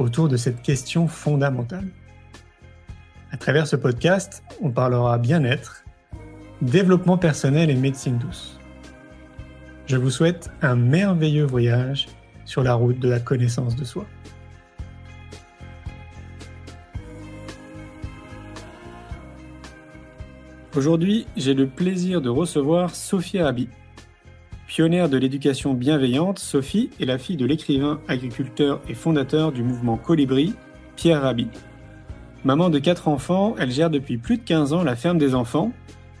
autour de cette question fondamentale. À travers ce podcast, on parlera bien-être, développement personnel et médecine douce. Je vous souhaite un merveilleux voyage sur la route de la connaissance de soi. Aujourd'hui, j'ai le plaisir de recevoir Sophie Arabi. Pionnière de l'éducation bienveillante, Sophie est la fille de l'écrivain, agriculteur et fondateur du mouvement Colibri, Pierre Rabhi. Maman de quatre enfants, elle gère depuis plus de 15 ans la ferme des enfants,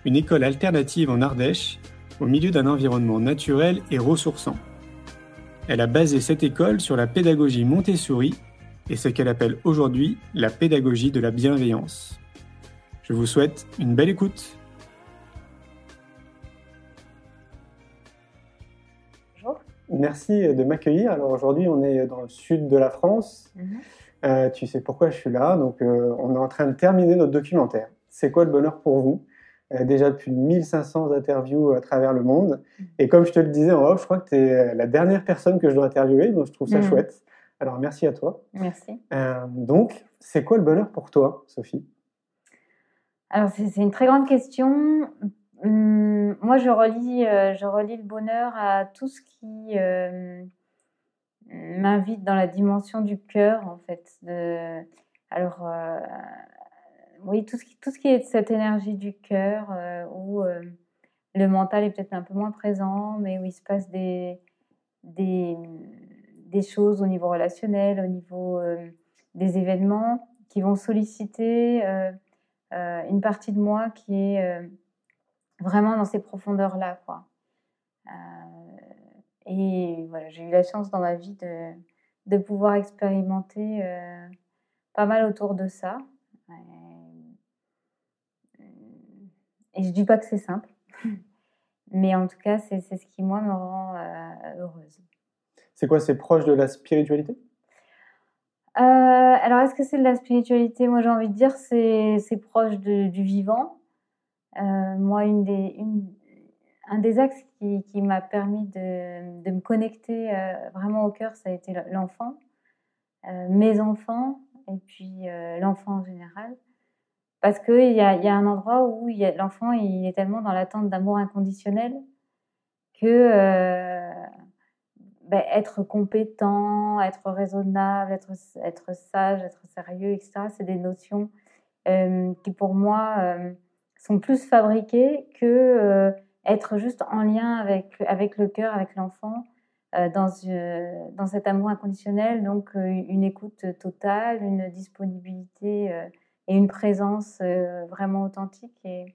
une école alternative en Ardèche, au milieu d'un environnement naturel et ressourçant. Elle a basé cette école sur la pédagogie Montessori et ce qu'elle appelle aujourd'hui la pédagogie de la bienveillance. Je vous souhaite une belle écoute. Merci de m'accueillir. Alors aujourd'hui, on est dans le sud de la France. Mhm. Euh, tu sais pourquoi je suis là. Donc, euh, on est en train de terminer notre documentaire. C'est quoi le bonheur pour vous? Euh, Déjà depuis 1500 interviews à travers le monde. Mhm. Et comme je te le disais en off, je crois que tu es la dernière personne que je dois interviewer. Donc, je trouve ça mhm. chouette. Alors, merci à toi. Merci. donc, c'est quoi le bonheur pour toi, Sophie? Alors, c'est une très grande question Hum, moi, je relis, euh, je relis le bonheur à tout ce qui euh, m'invite dans la dimension du cœur, en fait. De, alors, euh, oui, tout ce, qui, tout ce qui est cette énergie du cœur, où le mental est peut-être un peu moins présent, mais où il se passe des, des, des choses au niveau relationnel, au niveau des événements qui vont solliciter une partie de moi qui est vraiment dans ces profondeurs-là, quoi. Euh, et voilà, j'ai eu la chance dans ma vie de, de pouvoir expérimenter euh, pas mal autour de ça. Et je dis pas que c'est simple, mais en tout cas, c'est ce qui, moi, me rend euh, heureuse. C'est quoi C'est proche de la spiritualité? Alors, est-ce que c'est de la spiritualité? Moi, j'ai envie de dire c'est proche de, du vivant. Euh, moi, un des axes qui, m'a permis de, me connecter euh, vraiment au cœur, ça a été l'enfant, euh, mes enfants et puis l'enfant en général. Parce qu'il y a, y a un endroit où l'enfant est tellement dans l'attente d'amour inconditionnel que ben, être compétent, être raisonnable, être sage, être sérieux, etc., c'est des notions qui pour moi sont plus fabriqués que euh, être juste en lien avec, avec le cœur, avec l'enfant, euh, dans, euh, dans cet amour inconditionnel. Donc, une écoute totale, une disponibilité et une présence vraiment authentique. Et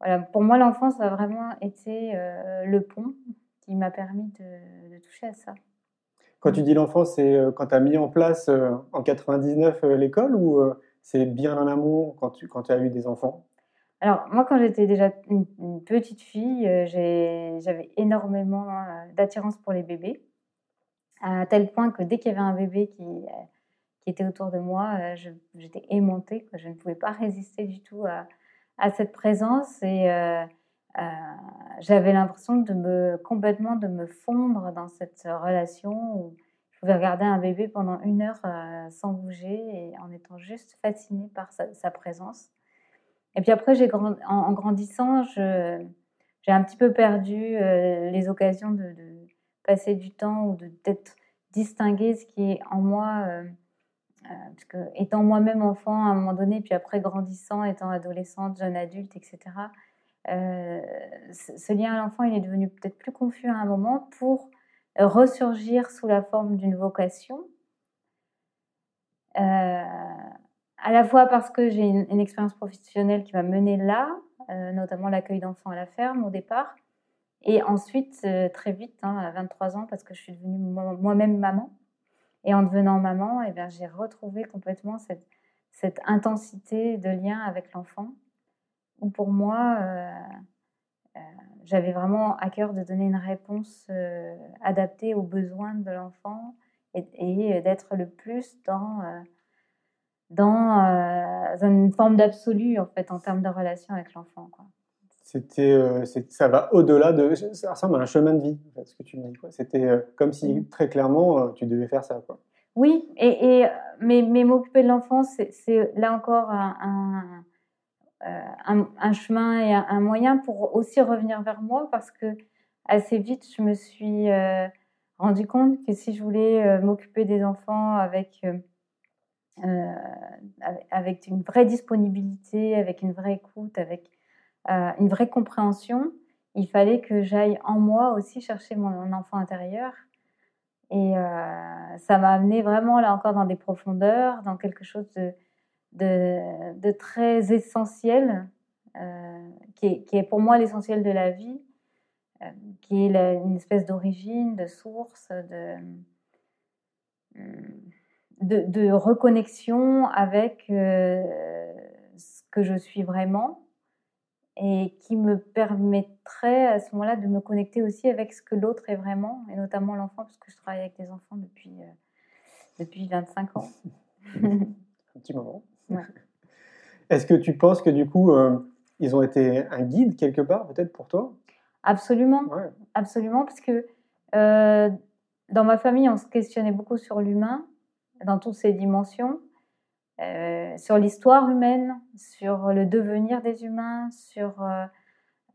voilà, pour moi, l'enfance a vraiment été le pont qui m'a permis de, toucher à ça. Quand tu dis l'enfance, c'est quand tu as mis en place en 99 l'école ou c'est bien en amont quand tu, quand as eu des enfants? Alors, moi, quand j'étais déjà une, petite fille, euh, j'avais énormément euh, d'attirance pour les bébés, à tel point que dès qu'il y avait un bébé qui, euh, était autour de moi, j'étais aimantée. Je ne pouvais pas résister du tout à, à cette présence et j'avais l'impression de me complètement de me fondre dans cette relation où je pouvais regarder un bébé pendant une heure sans bouger et en étant juste fascinée par sa présence. Et puis après, en, grandissant, j'ai un petit peu perdu euh, les occasions de, passer du temps ou de peut-être distinguer ce qui est en moi, euh, euh, parce que étant moi-même enfant à un moment donné, puis après grandissant, étant adolescente, jeune adulte, etc. ce lien à l'enfant, il est devenu peut-être plus confus à un moment pour ressurgir sous la forme d'une vocation à la fois parce que j'ai une, expérience professionnelle qui m'a menée là, euh, notamment l'accueil d'enfants à la ferme au départ, et ensuite euh, très vite, hein, à 23 ans, parce que je suis devenue moi-même maman. Et en devenant maman, eh bien, j'ai retrouvé complètement cette, intensité de lien avec l'enfant, où pour moi, euh, j'avais vraiment à cœur de donner une réponse adaptée aux besoins de l'enfant et d'être le plus dans, dans une forme d'absolu, en fait, en termes de relation avec l'enfant. C'était, ça va au-delà de, ça ressemble à un chemin de vie, ce que tu me dis. C'était comme si mmh. très clairement tu devais faire ça. Quoi. Oui, et, et mais, mais m'occuper de l'enfance, c'est là encore un, un, un, chemin et un, moyen pour aussi revenir vers moi parce que assez vite, je me suis euh, rendu compte que si je voulais euh, m'occuper des enfants avec, euh, avec une vraie disponibilité, avec une vraie écoute, avec une vraie compréhension, il fallait que j'aille en moi aussi chercher mon enfant intérieur. Et euh, ça m'a amené vraiment, là encore, dans des profondeurs, dans quelque chose de, très essentiel, euh, qui, est, pour moi l'essentiel de la vie, euh, qui est une espèce d'origine, de source, de, de, de reconnexion avec ce que je suis vraiment et qui me permettrait à ce moment-là de me connecter aussi avec ce que l'autre est vraiment, et notamment l'enfant, parce que je travaille avec des enfants depuis, euh, depuis 25 ans. un petit moment. Est-ce que tu penses que du coup, euh, ils ont été un guide quelque part, peut-être pour toi? Absolument, absolument, parce que euh, dans ma famille, on se questionnait beaucoup sur l'humain, dans toutes ses dimensions. Euh, sur l'histoire humaine, sur le devenir des humains, sur euh,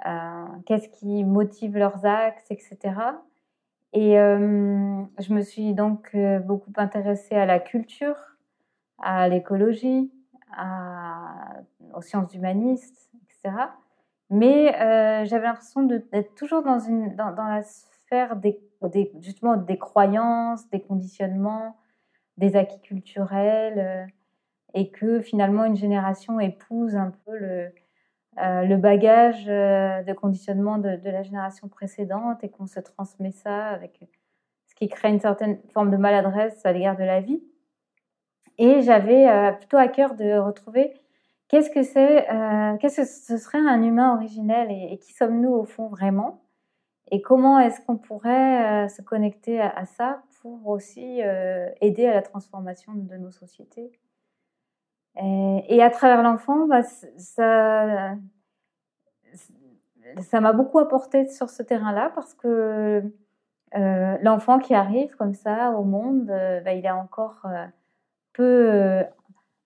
euh, qu'est-ce qui motive leurs actes, etc. Et je me suis donc beaucoup intéressée à la culture, à l'écologie, aux sciences humanistes, etc. Mais j'avais l'impression d'être toujours dans, la sphère justement des croyances, des conditionnements, des acquis culturels et que finalement une génération épouse un peu le, euh, bagage euh, de conditionnement de, la génération précédente et qu'on se transmet ça avec ce qui crée une certaine forme de maladresse à l'égard de la vie. Et j'avais euh, plutôt à cœur de retrouver qu'est-ce que c'est, qu'est-ce que ce serait un humain originel et, qui sommes-nous au fond vraiment et comment est-ce qu'on pourrait se connecter à, à, ça pour aussi aider à la transformation de nos sociétés. Et, à travers l'enfant, bah, ça, ça m'a beaucoup apporté sur ce terrain-là parce que euh, l'enfant qui arrive comme ça au monde, euh, bah, il est encore euh, peu euh,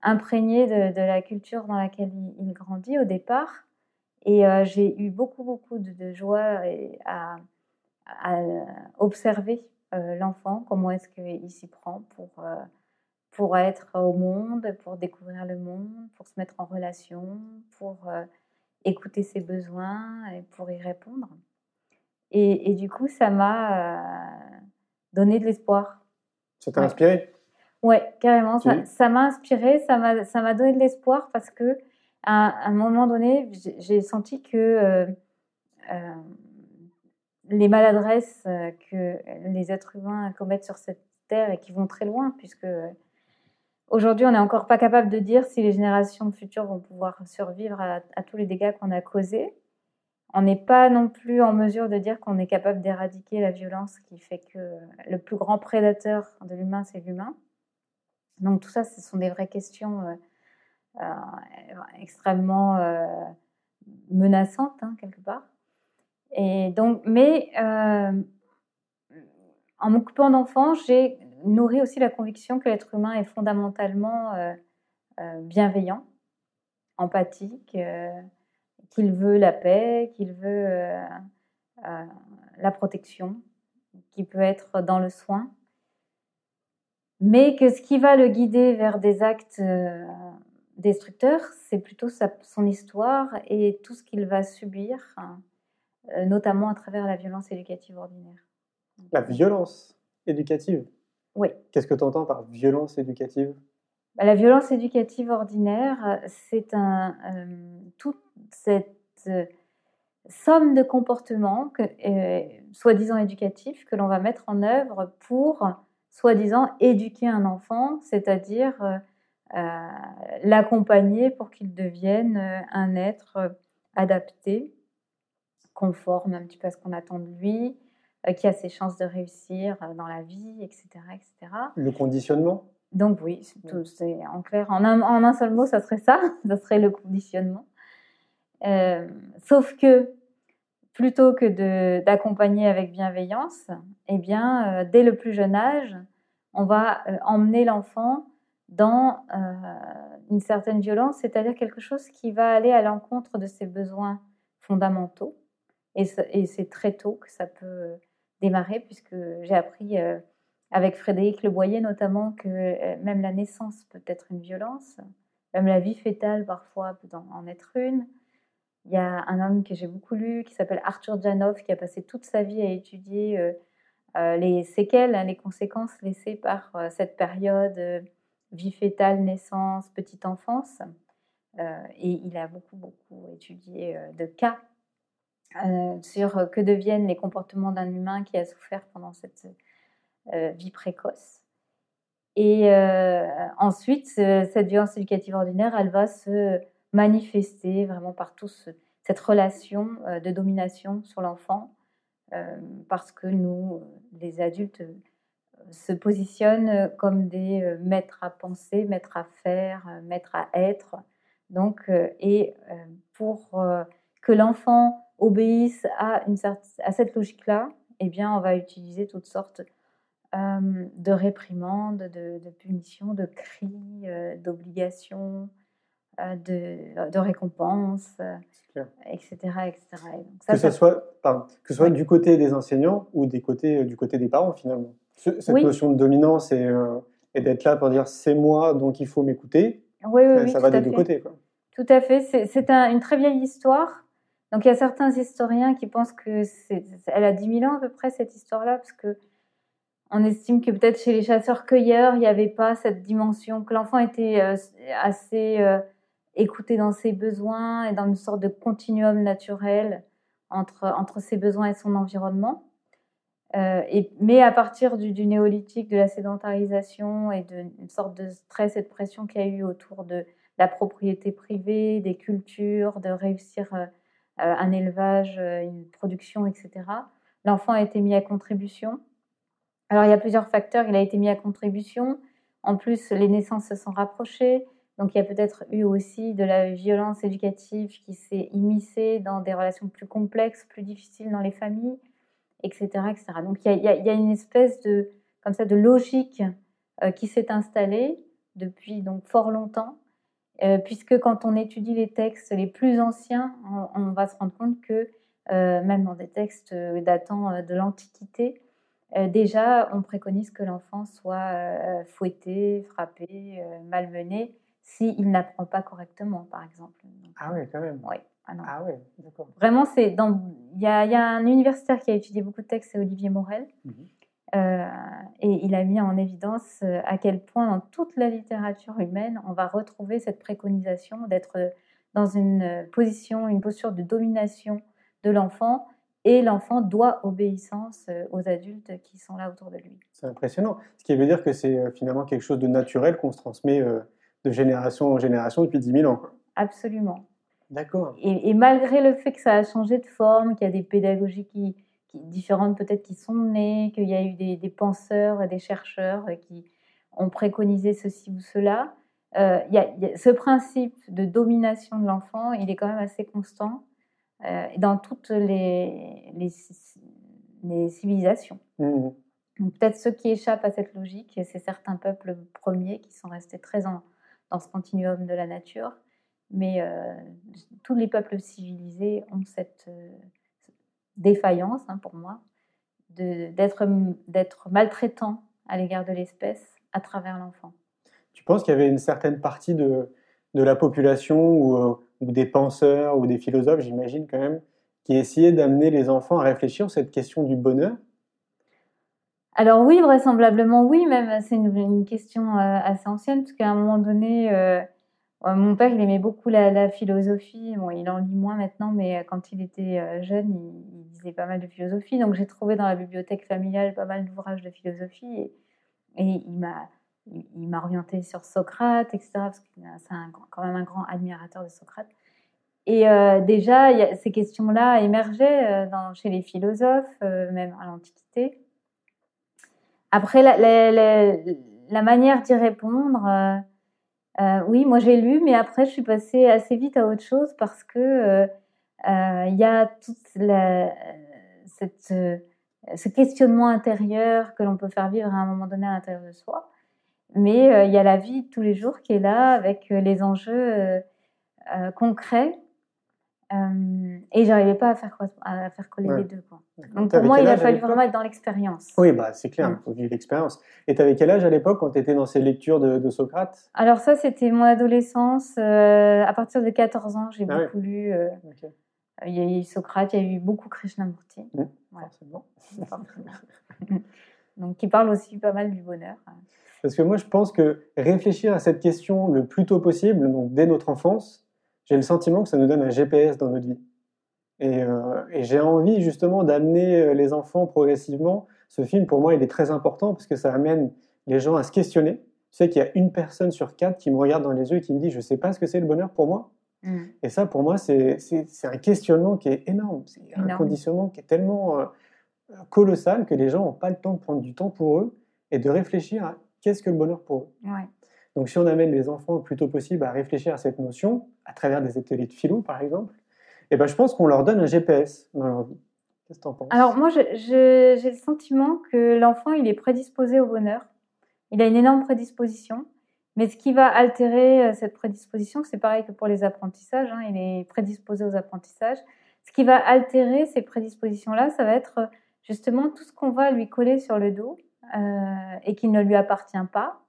imprégné de, la culture dans laquelle il, grandit au départ. Et euh, j'ai eu beaucoup, beaucoup de, joie et à, observer l'enfant, comment est-ce qu'il s'y prend pour pour être au monde, pour découvrir le monde, pour se mettre en relation, pour euh, écouter ses besoins et pour y répondre. Et, et du coup, ça m'a euh, donné de l'espoir. Ça t'a inspiré? Oui, carrément. Ça m'a inspiré, ça m'a donné de l'espoir parce que à, un moment donné, j'ai senti que euh, euh les maladresses que les êtres humains commettent sur cette terre et qui vont très loin, puisque Aujourd'hui, on n'est encore pas capable de dire si les générations futures vont pouvoir survivre à, tous les dégâts qu'on a causés. On n'est pas non plus en mesure de dire qu'on est capable d'éradiquer la violence qui fait que le plus grand prédateur de l'humain, c'est l'humain. Donc tout ça, ce sont des vraies questions euh, euh, extrêmement euh, menaçantes, hein, quelque part. Donc, mais en m'occupant d'enfants, j'ai nourrit aussi la conviction que l'être humain est fondamentalement euh, euh, bienveillant, empathique, euh, qu'il veut la paix, qu'il veut la protection, qu'il peut être dans le soin, mais que ce qui va le guider vers des actes destructeurs, c'est plutôt son histoire et tout ce qu'il va subir, hein, notamment à travers la violence éducative ordinaire. La violence éducative? Oui. Qu'est-ce que tu entends par violence éducative? Bah, La violence éducative ordinaire, c'est un, euh, toute cette euh, somme de comportements, euh, soi-disant éducatifs, que l'on va mettre en œuvre pour soi-disant éduquer un enfant, c'est-à-dire l'accompagner pour qu'il devienne un être adapté, conforme un petit peu à ce qu'on attend de lui, qui a ses chances de réussir dans la vie, etc. etc. Le conditionnement? Donc oui, c'est en clair, en un, en un, seul mot, ça serait ça, ça serait le conditionnement. Euh, sauf que plutôt que d'accompagner avec bienveillance, eh bien, euh, dès le plus jeune âge, on va euh, emmener l'enfant dans une certaine violence, c'est-à-dire quelque chose qui va aller à l'encontre de ses besoins fondamentaux. Et c'est très tôt que ça peut démarrer, puisque j'ai appris avec Frédéric Leboyer notamment que euh, même la naissance peut être une violence, même la vie fétale parfois peut en être une. Il y a un homme que j'ai beaucoup lu qui s'appelle Arthur Janov qui a passé toute sa vie à étudier euh, euh, les séquelles, hein, les conséquences laissées par cette période vie fétale, naissance, petite enfance. et il a beaucoup, beaucoup étudié de cas sur que deviennent les comportements d'un humain qui a souffert pendant cette euh, vie précoce. Et euh, ensuite, cette violence éducative ordinaire, elle va se manifester vraiment par tout cette relation euh, de domination sur l'enfant, parce que nous, les adultes, se positionnent comme des maîtres à penser, maîtres à faire, maîtres à être. Donc, et pour que l'enfant obéisse à, une à cette logique-là, eh bien, on va utiliser toutes sortes euh, de réprimandes, de, de punitions, de cris, euh, d'obligations, euh, de, de, récompenses, etc. etc. que, ce soit, que ce soit du côté des enseignants ou des côtés, du côté des parents finalement. cette notion de dominance et, et d'être là pour dire c'est moi donc il faut m'écouter, oui, oui, ça va des deux côtés. Quoi. Tout à fait, c'est un, une très vieille histoire. Donc il y a certains historiens qui pensent que elle a 10 000 ans à peu près cette histoire-là, parce que on estime que peut-être chez les chasseurs-cueilleurs, il n'y avait pas cette dimension, que l'enfant était euh, assez euh, écouté dans ses besoins et dans une sorte de continuum naturel entre, entre ses besoins et son environnement. Euh, mais à partir du, néolithique, de la sédentarisation et d'une sorte de stress et de pression qu'il y a eu autour de la propriété privée, des cultures, de réussir un élevage, une production, etc., l'enfant a été mis à contribution alors, il y a plusieurs facteurs. Il a été mis à contribution. En plus, les naissances se sont rapprochées. Donc, il y a peut-être eu aussi de la violence éducative qui s'est immiscée dans des relations plus complexes, plus difficiles dans les familles, etc. etc. Donc, il y, a, une espèce de, comme ça, de logique euh, qui s'est installée depuis donc fort longtemps, euh, puisque quand on étudie les textes les plus anciens, on, va se rendre compte que euh, même dans des textes datant de l'Antiquité, euh, déjà, on préconise que l'enfant soit euh, fouetté, frappé, euh, malmené, s'il n'apprend pas correctement, par exemple. ah oui, quand même. Oui. Ah, ah oui, d'accord. Vraiment, c'est dans. Il y, a, un universitaire qui a étudié beaucoup de textes, c'est Olivier Morel. Mhm. et il a mis en évidence à quel point dans toute la littérature humaine, on va retrouver cette préconisation d'être dans une position, une posture de domination de l'enfant et l'enfant doit obéissance euh, aux adultes qui sont là autour de lui. C'est impressionnant. Ce qui veut dire que c'est euh, finalement quelque chose de naturel qu'on se transmet euh, de génération en génération depuis 10 000 ans. Absolument. D'accord. Et, malgré le fait que ça a changé de forme, qu'il y a des pédagogies qui, différentes peut-être qui sont nées, qu'il y a eu des, penseurs et des chercheurs qui ont préconisé ceci ou cela, il y a, ce principe de domination de l'enfant, il est quand même assez constant. Euh, dans toutes les, les, civilisations. Mmh. Donc peut-être ceux qui échappent à cette logique, c'est certains peuples premiers qui sont restés très dans ce continuum de la nature, mais euh, tous les peuples civilisés ont cette euh, défaillance, hein, pour moi, d'être maltraitant à l'égard de l'espèce à travers l'enfant. Tu penses qu'il y avait une certaine partie de, de la population ou ou des penseurs ou des philosophes, j'imagine quand même, qui essayaient d'amener les enfants à réfléchir sur cette question du bonheur? Alors oui, vraisemblablement oui, même c'est une, question euh, assez ancienne, parce qu'à un moment donné, euh, mon père, il aimait beaucoup la, philosophie, bon, il en lit moins maintenant, mais quand il était euh, jeune, il, pas mal de philosophie, donc j'ai trouvé dans la bibliothèque familiale pas mal d'ouvrages de philosophie, et il m'a, orienté sur Socrate, etc. Parce que c'est quand même un grand admirateur de Socrate. Et euh, déjà, ces questions-là émergeaient euh, dans, chez les philosophes, euh, même à l'Antiquité. Après, la, la, manière d'y répondre, oui, moi j'ai lu, mais après je suis passée assez vite à autre chose parce que il y a toute cette, ce questionnement intérieur que l'on peut faire vivre à un moment donné à l'intérieur de soi. Mais il y a la vie de tous les jours qui est là avec les enjeux concrets euh, et j'arrivais pas à faire, à faire coller les deux. Quoi. Donc pour moi, il a fallu vraiment être dans l'expérience. Oui, bah, c'est clair, il faut vivre l'expérience. Et tu avais quel âge à l'époque quand tu étais dans ces lectures de, Socrate? Alors ça, c'était mon adolescence. Euh, à partir de 14 ans, j'ai ah beaucoup lu. Euh, il y a eu Socrate, il y a eu beaucoup Krishnamurti. Mmh, Donc qui parle aussi pas mal du bonheur. Parce que moi, je pense que réfléchir à cette question le plus tôt possible, donc dès notre enfance, j'ai le sentiment que ça nous donne un GPS dans notre vie. Et, euh, et j'ai envie justement d'amener euh, les enfants progressivement. Ce film, pour moi, il est très important parce que ça amène les gens à se questionner. Tu sais qu'il y a une personne sur quatre qui me regarde dans les yeux et qui me dit, je ne sais pas ce que c'est le bonheur pour moi. Mm. Et ça, pour moi, c'est un questionnement qui est énorme. C'est un conditionnement qui est tellement euh, colossal que les gens n'ont pas le temps de prendre du temps pour eux et de réfléchir à qu'est-ce que le bonheur pour eux. Ouais. Donc si on amène les enfants le plus tôt possible à réfléchir à cette notion, à travers des ateliers de philo par exemple, eh ben, je pense qu'on leur donne un GPS dans leur vie. Qu'est-ce que tu en penses? Alors moi, j'ai le sentiment que l'enfant, il est prédisposé au bonheur. Il a une énorme prédisposition. Mais ce qui va altérer euh, cette prédisposition, c'est pareil que pour les apprentissages, hein, il est prédisposé aux apprentissages. Ce qui va altérer ces prédispositions-là, ça va être euh, justement tout ce qu'on va lui coller sur le dos euh, et qui ne lui appartient pas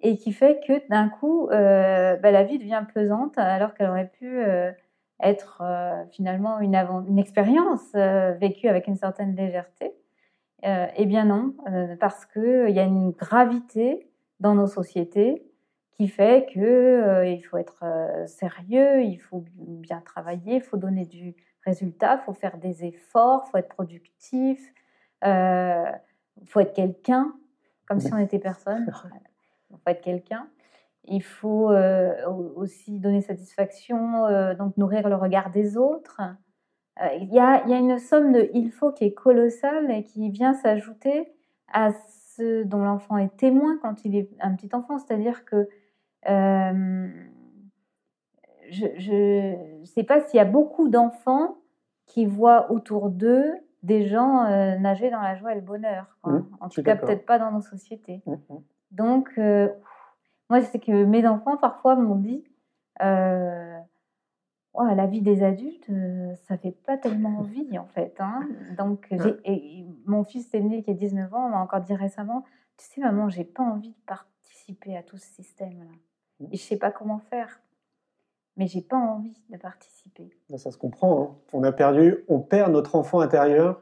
et qui fait que d'un coup, bah, la vie devient pesante alors qu'elle aurait pu être finalement une, une expérience vécue avec une certaine légèreté. eh bien non, parce qu'il y a une gravité dans nos sociétés qui fait que il faut être sérieux, il faut bien travailler, il faut donner du résultat, il faut faire des efforts, il faut être productif, il faut être quelqu'un, comme si on était personne. il faut être quelqu'un. Il faut euh, aussi donner satisfaction, euh, donc nourrir le regard des autres. Euh, il y, y, a, une somme de il faut qui est colossale et qui vient s'ajouter à ce dont l'enfant est témoin quand il est un petit enfant. C'est-à-dire que je ne sais pas s'il y a beaucoup d'enfants qui voient autour d'eux des gens nager dans la joie et le bonheur. Mmh, en tout cas, peut-être pas dans nos sociétés. Mmh, mmh. Donc, euh, moi, c'est que mes enfants, parfois, m'ont dit euh, la vie des adultes, euh, ça fait pas tellement envie, en fait. Hein. Donc, et mon fils aîné, qui a 19 ans, m'a encore dit récemment Tu sais, maman, j'ai pas envie de participer à tout ce système-là. Mmh. Et je sais pas comment faire. Mais j'ai pas envie de participer. Ça se comprend. Hein. On a perdu, on perd notre enfant intérieur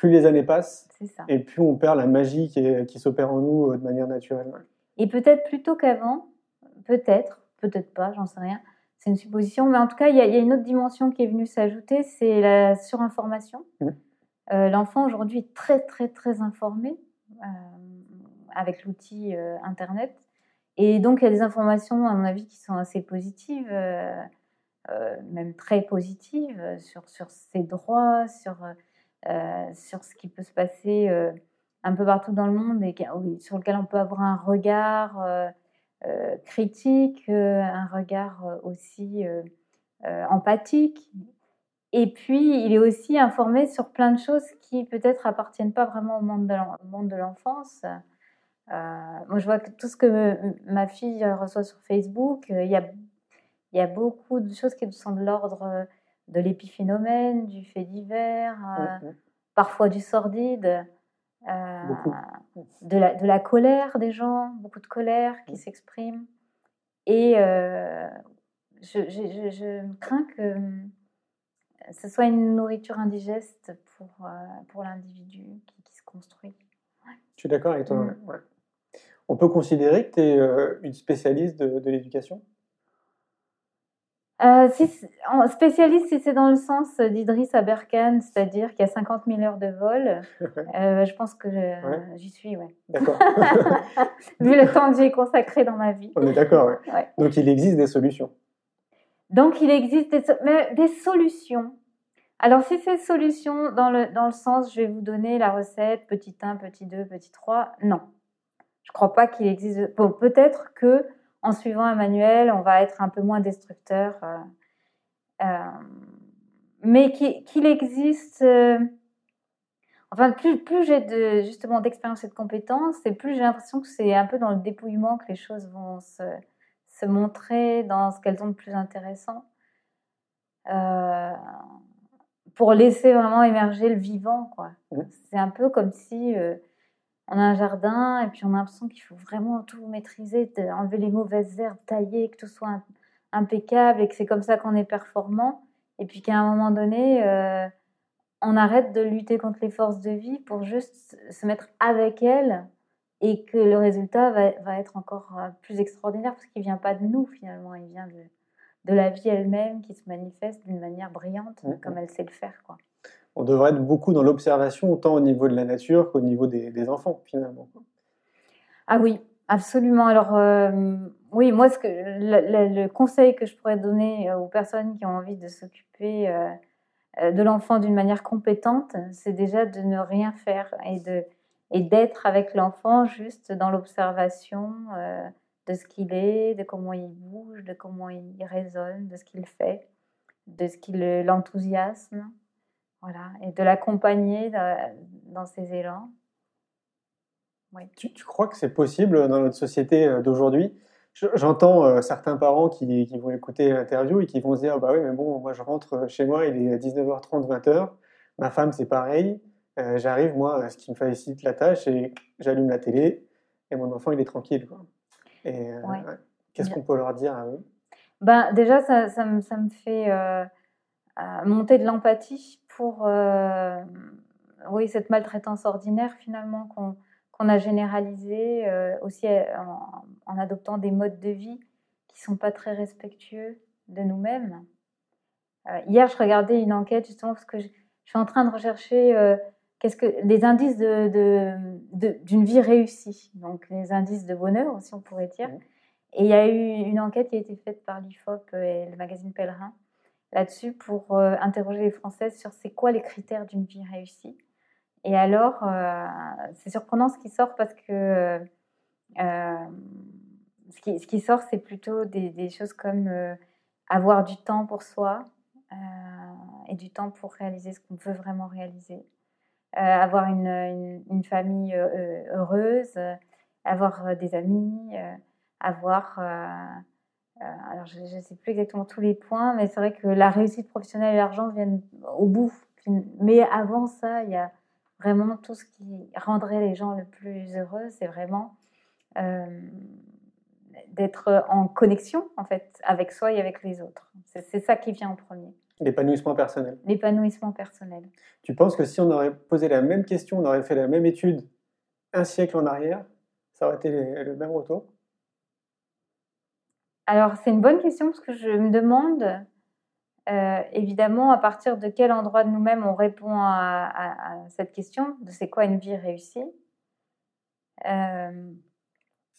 plus les années passent, et plus on perd la magie qui, s'opère en nous euh, de manière naturelle. Et peut-être plutôt qu'avant, peut-être, peut-être pas, j'en sais rien. C'est une supposition, mais en tout cas, il y, a une autre dimension qui est venue s'ajouter, c'est la surinformation. Mmh. Euh, l'enfant aujourd'hui est très, très, très informé euh, avec l'outil Internet. Et donc, il y a des informations, à mon avis, qui sont assez positives, même très positives, sur, sur ses droits, sur euh, sur ce qui peut se passer euh, un peu partout dans le monde et sur lequel on peut avoir un regard euh, critique, un regard aussi empathique. Et puis, il est aussi informé sur plein de choses qui peut-être appartiennent pas vraiment au monde de l'enfance. Moi, je vois que tout ce que ma fille reçoit sur Facebook, il y a, y a beaucoup de choses qui sont de l'ordre de l'épiphénomène, du fait divers, euh, parfois du sordide, euh, de, la, de, la, colère des gens, beaucoup de colère qui s'exprime. Et euh, je, je, crains que ce soit une nourriture indigeste pour, pour l'individu qui, qui, se construit. Je suis d'accord avec toi. Mm. On peut considérer que tu es une spécialiste de, de l'éducation? Euh, si, c'est- en- spécialiste, si c'est dans le sens d'Idriss Aberkan, c'est-à-dire qu'il y a 50 000 heures de vol, euh, je pense que Ouais. j'y suis, ouais. D'accord. Vu le temps que j'ai consacré dans ma vie. On est d'accord. ouais. Ouais. Donc il existe des solutions. Donc, il existe des, so- mais des solutions. Alors, si ces solutions, dans le, dans le sens, je vais vous donner la recette, petit 1, petit 2, petit 3, non. Je ne crois pas qu'il existe. Bon, peut-être que en suivant un manuel, on va être un peu moins destructeur. euh, euh, mais qu'il existe. euh, enfin, plus, plus j'ai de, justement d'expérience et de compétences, et plus j'ai l'impression que c'est un peu dans le dépouillement que les choses vont se, se montrer dans ce qu'elles ont de plus intéressant. Pour laisser vraiment émerger le vivant, quoi. Mhm. C'est un peu comme si on a un jardin et puis on a l'impression qu'il faut vraiment tout maîtriser, enlever les mauvaises herbes, tailler, que tout soit im- impeccable et que c'est comme ça qu'on est performant. Et puis qu'à un moment donné, euh, on arrête de lutter contre les forces de vie pour juste se mettre avec elles et que le résultat va, va être encore euh, plus extraordinaire parce qu'il vient pas de nous finalement, il vient de, de la vie elle-même qui se manifeste d'une manière brillante Mhm. comme elle sait le faire. Quoi. On devrait être beaucoup dans l'observation, autant au niveau de la nature qu'au niveau des, enfants, finalement. Ah oui, absolument. Alors, euh, oui, moi, ce que, le, conseil que je pourrais donner euh, aux personnes qui ont envie de s'occuper euh, de l'enfant d'une manière compétente, c'est déjà de ne rien faire et d'être avec l'enfant juste dans l'observation de ce qu'il est, de comment il bouge, de comment il résonne, de ce qu'il fait, de ce qui le- l'enthousiasme, voilà, et de l'accompagner dans, ses élans. Tu, tu crois que c'est possible dans notre société euh, d'aujourd'hui? Je- J'entends euh, certains parents qui, qui vont écouter l'interview et qui vont se dire Bah oui, mais bon, moi je rentre chez moi, il est 19h30, 20h. Ma femme, c'est pareil. Euh, J'arrive, moi, ce qui me facilite la tâche, et j'allume la télé et mon enfant, il est tranquille. Quoi. Et euh, Ouais. qu'est-ce qu'on peut leur dire à eux? Ben, déjà, ça, ça me, ça me fait euh, monter de l'empathie pour euh, oui, cette maltraitance ordinaire finalement qu'on qu'on a généralisée euh, aussi euh, en, en adoptant des modes de vie qui sont pas très respectueux de nous-mêmes. Euh, hier, je regardais une enquête justement parce que je, je suis en train de rechercher qu'est-ce que les indices de, de- de- d'une vie réussie, donc les indices de bonheur aussi on pourrait dire. Et il y a eu une enquête qui a été faite par l'IFOP et le magazine Pèlerin là-dessus pour euh, interroger les Françaises sur c'est quoi les critères d'une vie réussie. Et alors, euh, c'est surprenant ce qui sort parce que euh, ce, qui, ce qui sort, c'est plutôt des, choses comme avoir du temps pour soi et du temps pour réaliser ce qu'on veut vraiment réaliser. Avoir une, une, famille heureuse, avoir des amis, avoir... euh, alors, je ne sais plus exactement tous les points, mais c'est vrai que la réussite professionnelle et l'argent viennent au bout. Mais avant ça, il y a vraiment tout ce qui rendrait les gens le plus heureux, c'est vraiment euh, d'être en connexion, en fait, avec soi et avec les autres. C'est ça qui vient en premier, L'épanouissement personnel. l'épanouissement personnel. Tu penses que si on aurait posé la même question, on aurait fait la même étude un siècle en arrière, ça aurait été le même retour? Alors, c'est une bonne question parce que je me demande, euh, évidemment, à partir de quel endroit de nous-mêmes on répond à, à- à cette question de c'est quoi une vie réussie. Euh,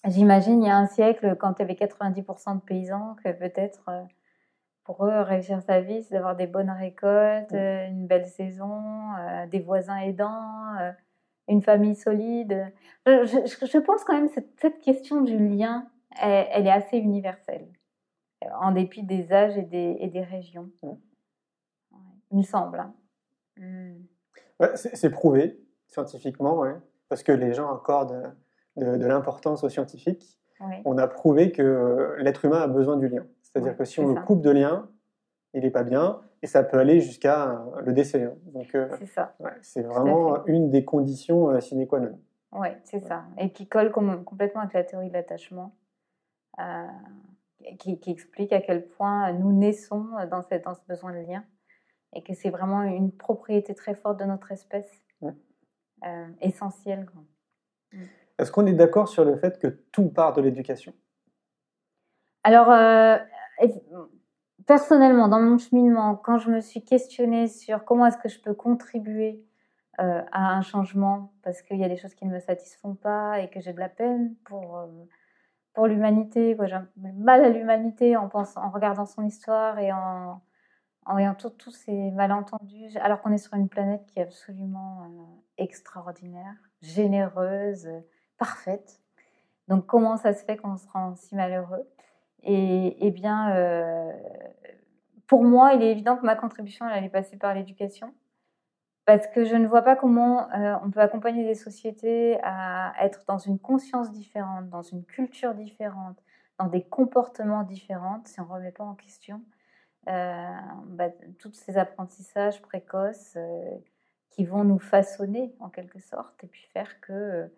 J'imagine il y a un siècle, quand il y avait 90% de paysans, que peut-être euh, pour eux, réussir sa vie, c'est d'avoir des bonnes récoltes, une belle saison, euh, des voisins aidants, euh, une famille solide. Je, je- je pense quand même cette question du lien, elle, elle est assez universelle, euh, en dépit des âges et des, et des régions. Ouais, il me semble. hein. Mm. Ouais, c'est prouvé scientifiquement, ouais, parce que les gens accordent de, de l'importance aux scientifiques. Ouais. On a prouvé que euh, l'être humain a besoin du lien. C'est-à-dire Ouais, que si on le coupe de lien, il n'est pas bien, et ça peut aller jusqu'à euh, le décès. hein. Donc, euh, C'est ça. ouais, c'est vraiment une des conditions euh, sine qua non. Oui, c'est ça. Et qui colle com- complètement avec la théorie de l'attachement, euh, qui, qui explique à quel point nous naissons dans, cette, dans ce besoin de lien et que c'est vraiment une propriété très forte de notre espèce, Ouais. euh, essentielle. Est-ce qu'on est d'accord sur le fait que tout part de l'éducation? Alors, euh, personnellement, dans mon cheminement, quand je me suis questionnée sur comment est-ce que je peux contribuer euh, à un changement, parce qu'il y a des choses qui ne me satisfont pas et que j'ai de la peine pour, euh, pour l'humanité, j'ai mal à l'humanité en, en regardant son histoire et en, en voyant tous ces malentendus, alors qu'on est sur une planète qui est absolument euh, extraordinaire, généreuse, parfaite. Donc comment ça se fait qu'on se rend si malheureux? Et, eh bien, euh, pour moi, il est évident que ma contribution, elle allait passer par l'éducation. Parce que je ne vois pas comment euh, on peut accompagner des sociétés à être dans une conscience différente, dans une culture différente, dans des comportements différents, si on ne remet pas en question euh, bah, tous ces apprentissages précoces qui vont nous façonner en quelque sorte et puis faire que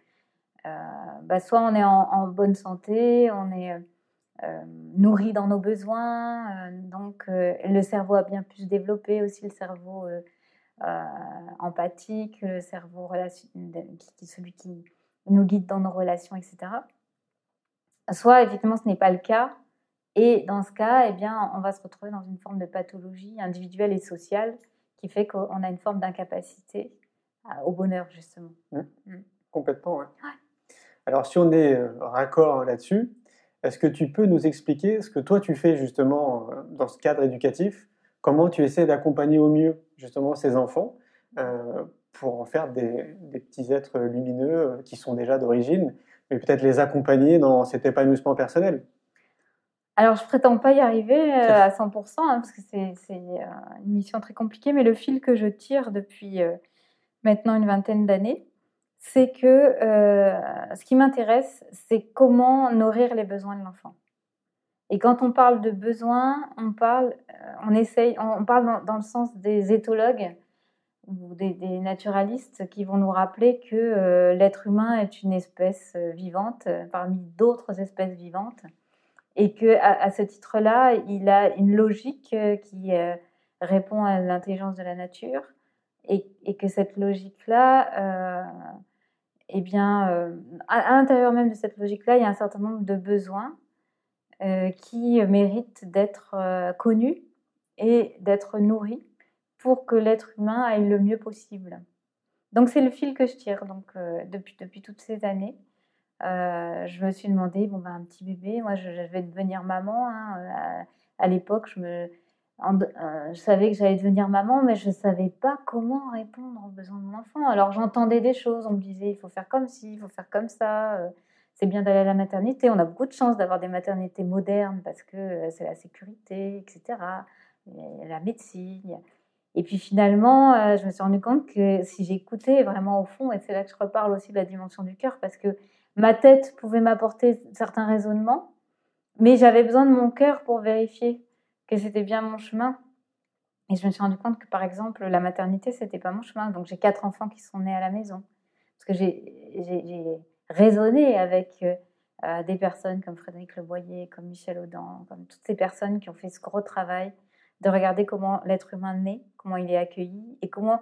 bah, soit on est en, en, bonne santé, on est euh, nourri dans nos besoins. Euh, donc, euh, le cerveau a bien pu se développer aussi, le cerveau empathique, le cerveau relation, qui, celui qui nous guide dans nos relations, etc. Soit, effectivement, ce n'est pas le cas. Et dans ce cas, eh bien, on va se retrouver dans une forme de pathologie individuelle et sociale qui fait qu'on a une forme d'incapacité au bonheur, justement. Mmh. Mmh. Complètement, oui. Alors, si on est raccord là-dessus, est-ce que tu peux nous expliquer ce que toi tu fais justement euh, dans ce cadre éducatif Comment tu essaies d'accompagner au mieux justement ces enfants euh, pour en faire des, petits êtres lumineux euh, qui sont déjà d'origine, mais peut-être les accompagner dans cet épanouissement personnel? Alors, je prétends pas y arriver à 100%, hein, parce que c'est une mission très compliquée, mais le fil que je tire depuis maintenant une vingtaine d'années, c'est que euh, ce qui m'intéresse, c'est comment nourrir les besoins de l'enfant. Et quand on parle de besoins, on parle, euh, on essaye, on parle dans, le sens des éthologues ou des, naturalistes qui vont nous rappeler que euh, l'être humain est une espèce vivante parmi d'autres espèces vivantes. Et que à, ce titre-là, il a une logique qui répond à l'intelligence de la nature. Et, que cette logique-là eh bien, euh, à, l'intérieur même de cette logique-là, il y a un certain nombre de besoins euh, qui méritent d'être euh, connus et d'être nourris pour que l'être humain aille le mieux possible. Donc c'est le fil que je tire donc, depuis, depuis toutes ces années. je me suis demandé, bon, ben, un petit bébé, moi je, vais devenir maman. Hein, à l'époque, je euh, je savais que j'allais devenir maman, mais je ne savais pas comment répondre aux besoins de mon enfant. Alors j'entendais des choses, on me disait il faut faire comme ci, il faut faire comme ça, euh, c'est bien d'aller à la maternité. On a beaucoup de chance d'avoir des maternités modernes parce que euh, c'est la sécurité, etc., la médecine. Et puis finalement, je me suis rendu compte que si j'écoutais vraiment au fond, et c'est là que je reparle aussi de la dimension du cœur, parce que ma tête pouvait m'apporter certains raisonnements, mais j'avais besoin de mon cœur pour vérifier que c'était bien mon chemin. Et je me suis rendu compte que, par exemple, la maternité, c'était pas mon chemin. Donc, j'ai quatre enfants qui sont nés à la maison. Parce que j'ai raisonné avec euh, des personnes comme Frédéric Leboyer, comme Michel Audin, comme toutes ces personnes qui ont fait ce gros travail de regarder comment l'être humain naît, comment il est accueilli et comment,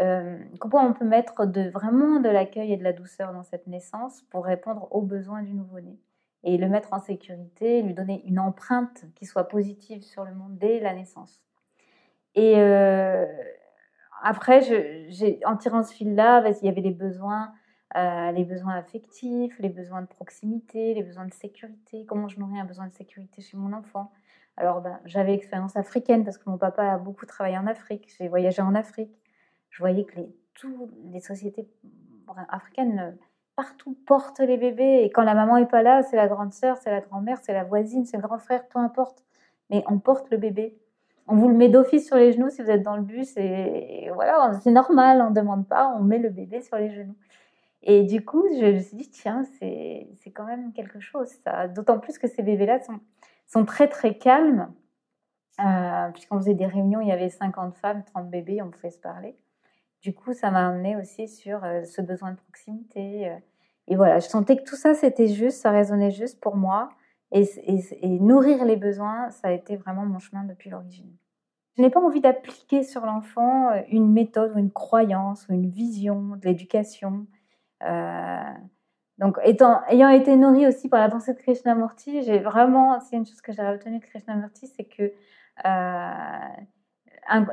euh, on peut mettre de, vraiment de l'accueil et de la douceur dans cette naissance pour répondre aux besoins du nouveau-né et le mettre en sécurité, lui donner une empreinte qui soit positive sur le monde dès la naissance. Et euh, après, en tirant ce fil-là, il y avait les besoins, euh, les besoins affectifs, les besoins de proximité, les besoins de sécurité. Comment je nourris un besoin de sécurité chez mon enfant? Alors, ben, j'avais expérience africaine parce que mon papa a beaucoup travaillé en Afrique. J'ai voyagé en Afrique. Je voyais que les, toutes les sociétés africaines partout porte les bébés. Et quand la maman est pas là, c'est la grande sœur, c'est la grand-mère, c'est la voisine, c'est le grand frère, peu importe. Mais on porte le bébé. On vous le met d'office sur les genoux si vous êtes dans le bus. Et, voilà, c'est normal, on ne demande pas, on met le bébé sur les genoux. Et du coup, je me suis dit, tiens, c'est quand même quelque chose, ça. D'autant plus que ces bébés-là sont, sont très, très calmes. Euh, Puisqu'on faisait des réunions, il y avait 50 femmes, 30 bébés, on pouvait se parler du coup, ça m'a amené aussi sur euh, ce besoin de proximité. Euh. et voilà, je sentais que tout ça, c'était juste, ça résonnait juste pour moi. Et, nourrir les besoins, ça a été vraiment mon chemin depuis l'origine. Je n'ai pas envie d'appliquer sur l'enfant une méthode ou une croyance ou une vision de l'éducation. Donc, étant, ayant été nourrie aussi par la pensée de Krishnamurti, j'ai vraiment, c'est une chose que j'ai retenue de Krishnamurti, c'est que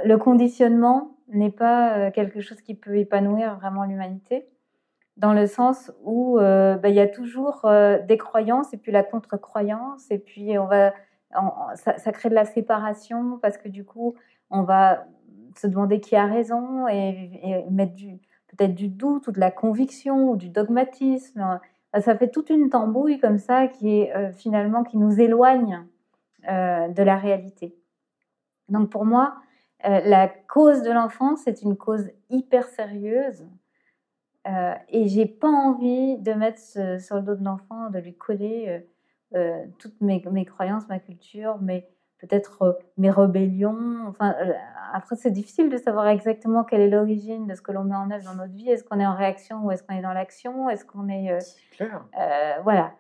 le conditionnement n'est pas quelque chose qui peut épanouir vraiment l'humanité, dans le sens où bah, il y a toujours des croyances et puis la contre-croyance, et puis on va, ça, crée de la séparation parce que du coup, on va se demander qui a raison et, mettre du, peut-être du doute ou de la conviction ou du dogmatisme. Ça fait toute une tambouille comme ça qui est euh, finalement qui nous éloigne euh, de la réalité. Donc pour moi, euh, la cause de l'enfance c'est une cause hyper sérieuse et j'ai pas envie de mettre sur le dos de l'enfant, de lui coller toutes mes, mes, croyances, ma culture, mes, peut-être euh, mes rébellions. Enfin, euh, après, c'est difficile de savoir exactement quelle est l'origine de ce que l'on met en œuvre dans notre vie. Est-ce qu'on est en réaction ou est-ce qu'on est dans l'action? Est-ce qu'on est. Euh, clair. voilà.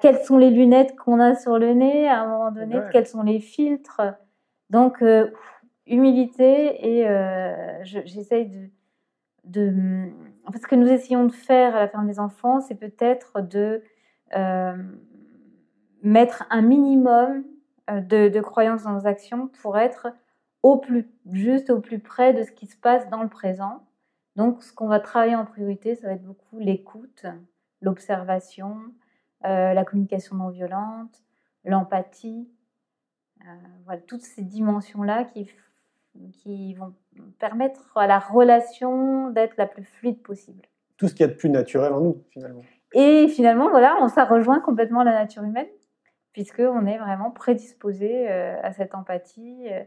quelles sont les lunettes qu'on a sur le nez à un moment donné? Quels sont les filtres? Donc, humilité et j'essaye de, de. En fait, ce que nous essayons de faire à la ferme des enfants, c'est peut-être de mettre un minimum euh, de, croyances dans nos actions pour être au plus juste au plus près de ce qui se passe dans le présent. Donc, ce qu'on va travailler en priorité, ça va être beaucoup l'écoute, l'observation, euh, la communication non violente, l'empathie. Euh, voilà, toutes ces dimensions-là qui, qui vont permettre à la relation d'être la plus fluide possible. Tout ce qu'il y a de plus naturel en nous, finalement. Et finalement, voilà, on, ça rejoint complètement la nature humaine puisqu'on est vraiment prédisposé euh, à cette empathie euh,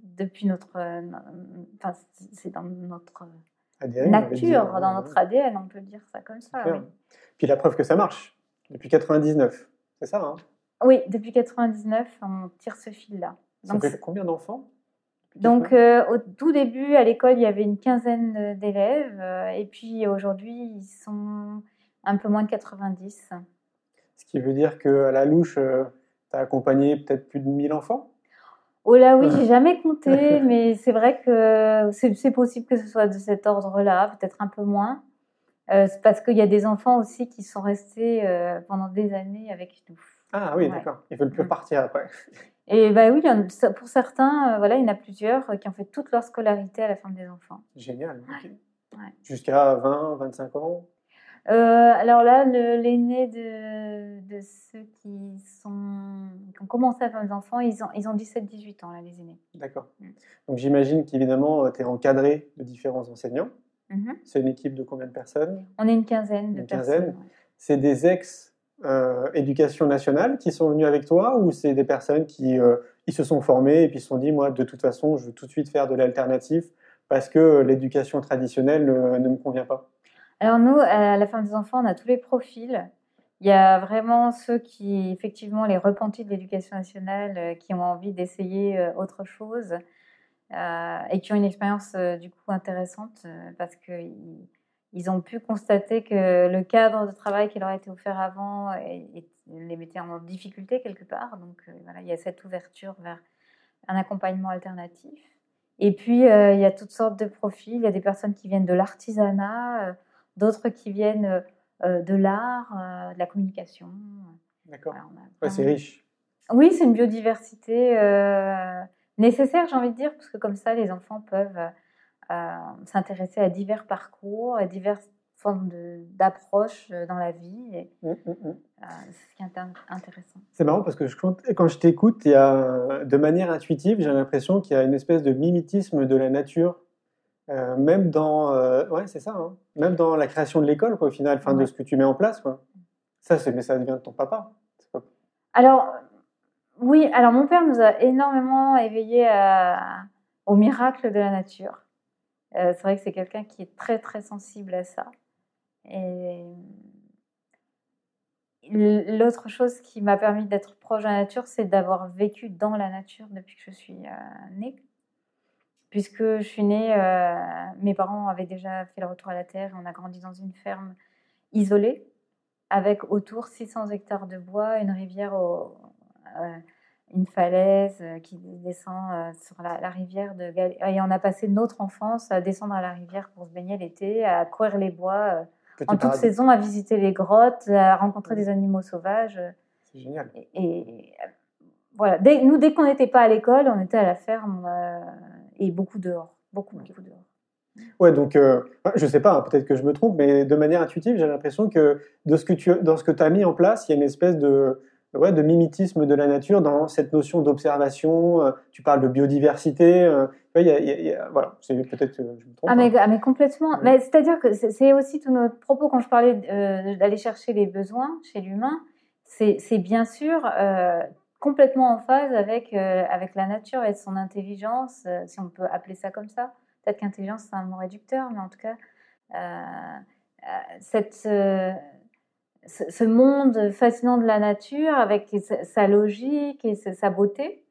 depuis notre. Euh, enfin, c'est dans notre nature, dans notre ADN, on peut dire ça comme ça. Oui. Puis la preuve que ça marche, depuis 99, c'est ça hein? Oui, depuis 99, on tire ce fil-là. Ça fait combien d'enfants? Donc, au tout début, à l'école, il y avait une quinzaine d'élèves. et puis, aujourd'hui, ils sont un peu moins de 90. Qui veut dire qu'à la louche, euh, tu as accompagné peut-être plus de 1000 enfants? Oh là oui, j'ai jamais compté, mais c'est vrai que c'est possible que ce soit de cet ordre-là, peut-être un peu moins. Euh, parce qu'il y a des enfants aussi qui sont restés euh, pendant des années avec nous. Ah oui, d'accord. Ils veulent plus mm. partir après. Et bah oui, pour certains, voilà, il y en a plusieurs qui ont fait toute leur scolarité à la fin des enfants. Génial. Jusqu'à 20, 25 ans euh, alors là, l'aîné de, de, ceux qui, sont, qui ont commencé à faire des enfants, ils ont, ils ont 17-18 ans, là, les aînés. D'accord. Mm. Donc j'imagine qu'évidemment, euh, tu es encadré de différents enseignants. Mm-hmm. C'est une équipe de combien de personnes? On est une quinzaine de une Quinzaine. C'est des ex-éducation euh, nationale qui sont venus avec toi ou c'est des personnes qui ils se sont formés et puis se sont dit, moi, de toute façon, je veux tout de suite faire de l'alternatif parce que l'éducation traditionnelle ne me convient pas? Alors nous, à la fin des enfants, on a tous les profils. Il y a vraiment ceux qui, effectivement, les repentis de l'éducation nationale, euh, qui ont envie d'essayer euh, autre chose euh, et qui ont une expérience du coup intéressante parce qu'ils ils ont pu constater que le cadre de travail qui leur a été offert avant les mettait en difficulté quelque part. Donc voilà, il y a cette ouverture vers un accompagnement alternatif. Et puis, il y a toutes sortes de profils. Il y a des personnes qui viennent de l'artisanat, d'autres qui viennent euh, euh, de l'art, euh, de la communication. D'accord. c'est riche. Oui, c'est une biodiversité nécessaire, j'ai envie de dire, parce que comme ça, les enfants peuvent s'intéresser à divers parcours, à diverses formes d'approche dans la vie. Mmh, mmh, mmh. c'est ce qui est intéressant. C'est marrant parce que je, quand je t'écoute, de manière intuitive, j'ai l'impression qu'il y a une espèce de mimétisme de la nature euh, même dans, euh, ouais, c'est ça, hein. même dans la création de l'école, au final, fin, de ce que tu mets en place, quoi. Ça, c'est, mais ça vient de ton papa. Alors, oui, alors mon père nous a énormément éveillés au miracle de la nature. Euh, c'est vrai que c'est quelqu'un qui est très, très sensible à ça. Et l'autre chose qui m'a permis d'être proche de la nature, c'est d'avoir vécu dans la nature depuis que je suis née puisque je suis née, euh, mes parents avaient déjà fait le retour à la terre et on a grandi dans une ferme isolée, avec autour 600 hectares de bois, une rivière, euh, une falaise euh, qui descend sur la, rivière de Et on a passé notre enfance à descendre à la rivière pour se baigner l'été, à courir les bois en toute saison, à visiter les grottes, à rencontrer des animaux sauvages. C'est génial. et voilà. Dès, nous, dès qu'on n'était pas à l'école, on était à la ferme et beaucoup dehors. Beaucoup, beaucoup dehors. Ouais, donc euh, je sais pas, hein, peut-être que je me trompe, mais de manière intuitive, j'ai l'impression que de ce que tu, dans ce que tu as mis en place, il y a une espèce de, ouais, de mimétisme de la nature dans cette notion d'observation. Euh, tu parles de biodiversité. Euh, y a, il y a, voilà, c'est peut-être que je me trompe. Ah mais, ah, mais complètement. Mais c'est-à-dire que c'est aussi tout notre propos quand je parlais euh, d'aller chercher les besoins chez l'humain. C'est bien sûr euh, complètement en phase avec avec la nature et son intelligence, si on peut appeler ça comme ça. Peut-être qu'intelligence c'est un mot réducteur, mais en tout cas cette ce monde fascinant de la nature avec sa logique et sa beauté,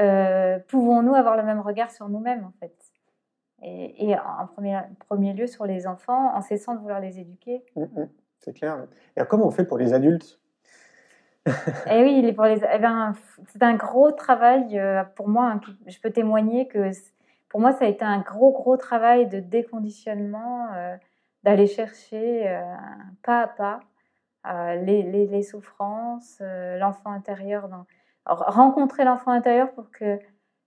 euh, pouvons-nous avoir le même regard sur nous-mêmes en fait? Et, en premier, premier, lieu sur les enfants en cessant de vouloir les éduquer. Mmh, mmh, c'est clair. Et comment on fait pour les adultes? Eh oui, pour les, eh ben, c'est un gros travail euh, pour moi. Hein, je peux témoigner que pour moi, ça a été un gros, gros travail de déconditionnement, euh, d'aller chercher pas à pas euh, les, les, souffrances, euh, l'enfant intérieur. Dans... rencontrer l'enfant intérieur pour que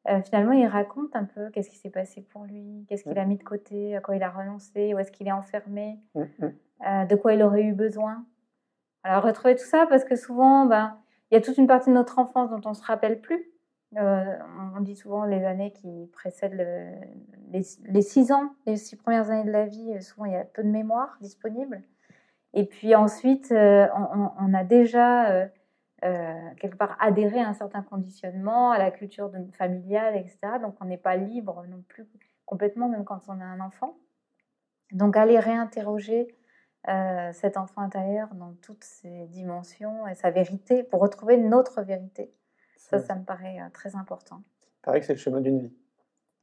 euh, finalement il raconte un peu qu'est-ce qui s'est passé pour lui, qu'est-ce qu'il a mis de côté, à quoi il a renoncé, où est-ce qu'il est enfermé, mmh, mmh. de quoi il aurait eu besoin. Alors retrouver tout ça parce que souvent, ben, il y a toute une partie de notre enfance dont on ne se rappelle plus. on dit souvent les années qui précèdent les, six ans, les six premières années de la vie, souvent il y a peu de mémoire disponible. Et puis ensuite, euh, on, a déjà euh, euh, quelque part adhéré à un certain conditionnement, à la culture familiale, etc. Donc on n'est pas libre non plus complètement, même quand on a un enfant. Donc aller réinterroger cet enfant intérieur dans toutes ses dimensions et sa vérité pour retrouver notre vérité. Ça, ça me paraît très important. Il paraît que c'est le chemin d'une vie.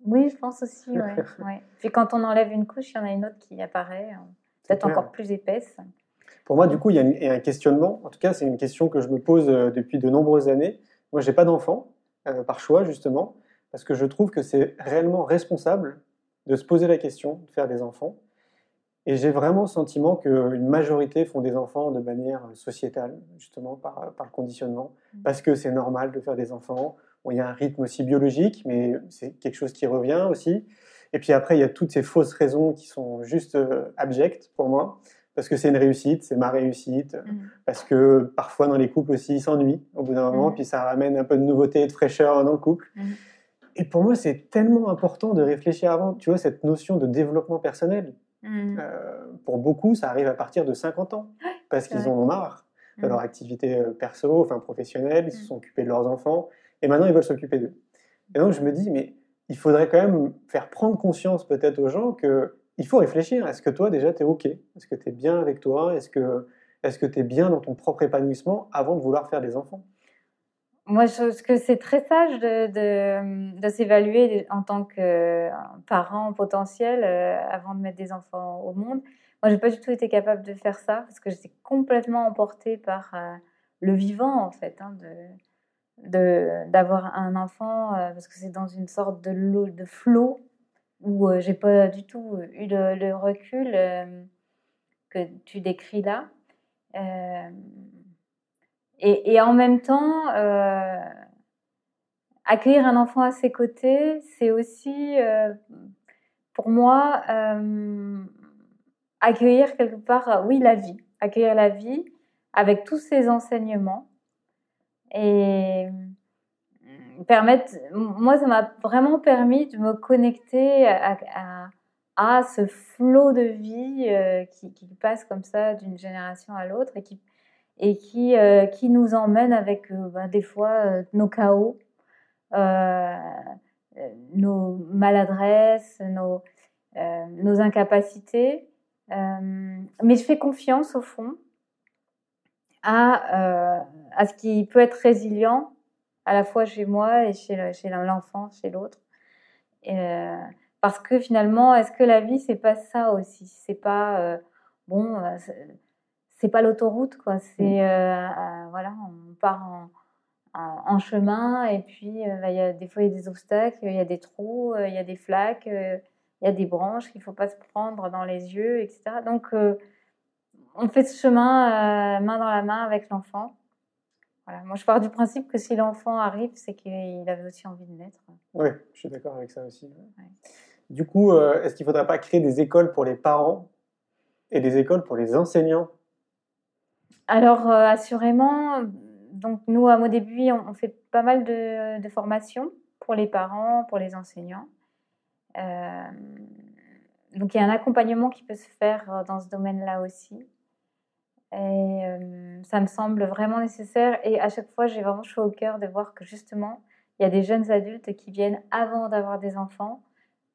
Oui, je pense aussi. Ouais, Puis quand on enlève une couche, il y en a une autre qui apparaît, peut-être encore plus épaisse. Pour moi, du coup, il y, a un questionnement. En tout cas, c'est une question que je me pose euh, depuis de nombreuses années. Moi, j'ai pas d'enfant, euh, par choix, justement, parce que je trouve que c'est réellement responsable de se poser la question de faire des enfants. Et j'ai vraiment le sentiment qu'une majorité font des enfants de manière sociétale, justement, par, par le conditionnement, mmh. parce que c'est normal de faire des enfants. il y a un rythme aussi biologique, mais c'est quelque chose qui revient aussi. Et puis après, il y a toutes ces fausses raisons qui sont juste euh, abjectes pour moi parce que c'est une réussite, c'est ma réussite, mm. parce que parfois dans les couples aussi ils s'ennuient au bout d'un moment, mm. puis ça ramène un peu de nouveauté et de fraîcheur dans le couple. Mm. Et pour moi, c'est tellement important de réfléchir avant, tu vois, cette notion de développement personnel. Euh, pour beaucoup, ça arrive à partir de 50 ans, parce qu'ils en ont marre de leur activité euh, perso, enfin professionnelle, ils se sont occupés de leurs enfants, et maintenant ils veulent s'occuper d'eux. Et donc je me dis, mais il faudrait quand même faire prendre conscience peut-être aux gens que il faut réfléchir. Est-ce que toi, déjà, tu es OK? Est-ce que tu es bien avec toi? Est-ce que est-ce tu es bien dans ton propre épanouissement avant de vouloir faire des enfants? Moi, je trouve que c'est très sage de, s'évaluer en tant que euh, parent potentiel euh, avant de mettre des enfants au monde. Moi, j'ai pas du tout été capable de faire ça parce que j'étais complètement emportée par euh, le vivant, en fait, hein, de d'avoir un enfant parce que c'est dans une sorte de, de flot où j'ai pas du tout eu le, recul que tu décris là. Et, en même temps, accueillir un enfant à ses côtés, c'est aussi, pour moi, accueillir quelque part, oui, la vie, accueillir la vie avec tous ses enseignements. Et permettre, moi, ça m'a vraiment permis de me connecter à, ce flot de vie euh, qui, qui, passe comme ça d'une génération à l'autre et qui, et qui, euh, qui nous emmène avec euh, ben, des fois nos chaos, nos maladresses, nos, nos incapacités. mais je fais confiance au fond à, à ce qui peut être résilient à la fois chez moi et chez, l'enfant, chez l'autre. Euh, parce que finalement, est-ce que la vie, c'est pas ça aussi? C'est pas, euh, bon, euh, c'est pas l'autoroute, quoi. C'est, mm. voilà, on part en, en, chemin et puis bah, il y a, des fois, il y a des obstacles, il y a des trous, il y a des flaques, il y a des branches qu'il faut pas se prendre dans les yeux, etc. Donc, on fait ce chemin main dans la main avec l'enfant voilà. Moi, je pars du principe que si l'enfant arrive, c'est qu'il avait aussi envie de naître. Oui, je suis d'accord avec ça aussi. Du coup, euh, est-ce qu'il ne faudrait pas créer des écoles pour les parents et des écoles pour les enseignants? Alors, euh, assurément, donc nous, à Modébui, on, on fait pas mal de, formations pour les parents, pour les enseignants. Euh, donc, il y a un accompagnement qui peut se faire dans ce domaine-là aussi. Et euh, ça me semble vraiment nécessaire. Et à chaque fois, j'ai vraiment chaud au cœur de voir que justement, il y a des jeunes adultes qui viennent avant d'avoir des enfants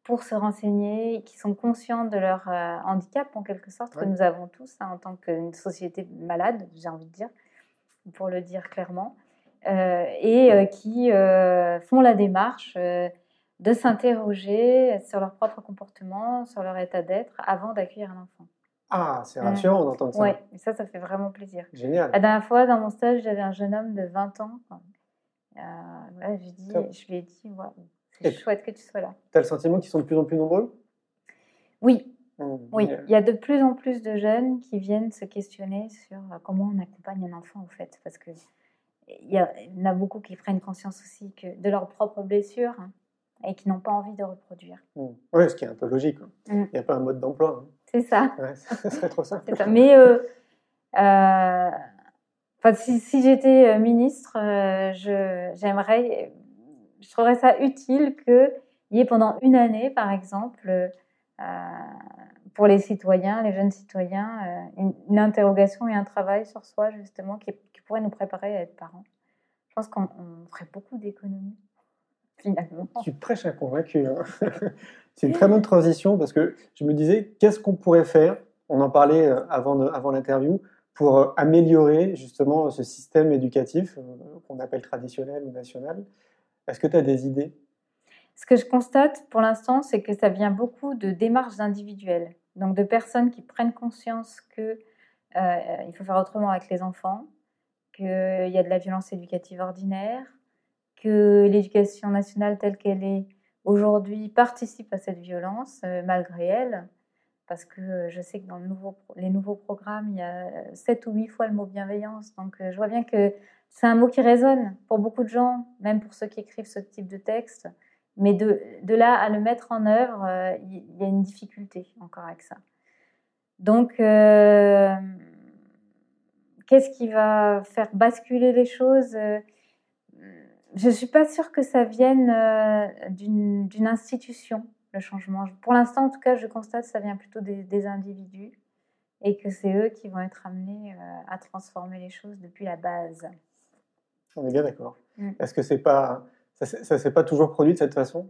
pour se renseigner, qui sont conscients de leur euh, handicap en quelque sorte, que nous avons tous hein, en tant qu'une société malade, j'ai envie de dire, pour le dire clairement, euh, et euh, qui font la démarche de s'interroger sur leur propre comportement, sur leur état d'être avant d'accueillir un enfant. Ah, c'est rassurant d'entendre ça. Oui, ça, ça fait vraiment plaisir. Génial. La dernière fois, dans mon stage, j'avais un jeune homme de 20 ans. Ouais, je, dit, je lui ai dit, wow, c'est chouette que tu sois là. Tu as le sentiment qu'ils sont de plus en plus nombreux? Oui. Mmh, oui, il y a de plus en plus de jeunes qui viennent se questionner sur euh, comment on accompagne un enfant, en fait. Parce que il y, en a beaucoup qui prennent conscience aussi que de leurs propres blessures hein, et qui n'ont pas envie de reproduire. Mmh. Oui, ce qui est un peu logique. Mmh. Il n'y a pas un mode d'emploi. Hein. C'est ça. Ouais, ça serait trop ça. Mais euh, euh, si, si j'étais ministre, euh, j'aimerais, je, trouverais ça utile qu'il y ait pendant une année, par exemple, euh, pour les citoyens, les jeunes citoyens, une, une, interrogation et un travail sur soi, justement, qui, pourrait nous préparer à être parents. Je pense qu'on ferait beaucoup d'économies. Finalement. Tu prêches un convaincu. Hein. C'est une très bonne transition parce que je me disais, qu'est-ce qu'on pourrait faire On en parlait avant, avant l'interview pour améliorer justement ce système éducatif euh, qu'on appelle traditionnel ou national. Est-ce que tu as des idées? Ce que je constate pour l'instant, c'est que ça vient beaucoup de démarches individuelles, donc de personnes qui prennent conscience que euh, il faut faire autrement avec les enfants, qu'il y a de la violence éducative ordinaire, que l'éducation nationale telle qu'elle est aujourd'hui participe à cette violence euh, malgré elle, parce que je sais que dans les nouveaux programmes, il y a sept ou huit fois le mot bienveillance. Donc je vois bien que c'est un mot qui résonne pour beaucoup de gens, même pour ceux qui écrivent ce type de texte. Mais de, là à le mettre en œuvre, euh, il y a une difficulté encore avec ça. Donc, euh, qu'est-ce qui va faire basculer les choses Je ne suis pas sûre que ça vienne euh, d'une institution le changement. Pour l'instant, en tout cas, je constate que ça vient plutôt des, s'est et que c'est eux qui vont être amenés euh, à transformer les choses depuis la base. On est bien d'accord. Mm. Est-ce que c'est pas ça ne s'est pas toujours produit de cette façon?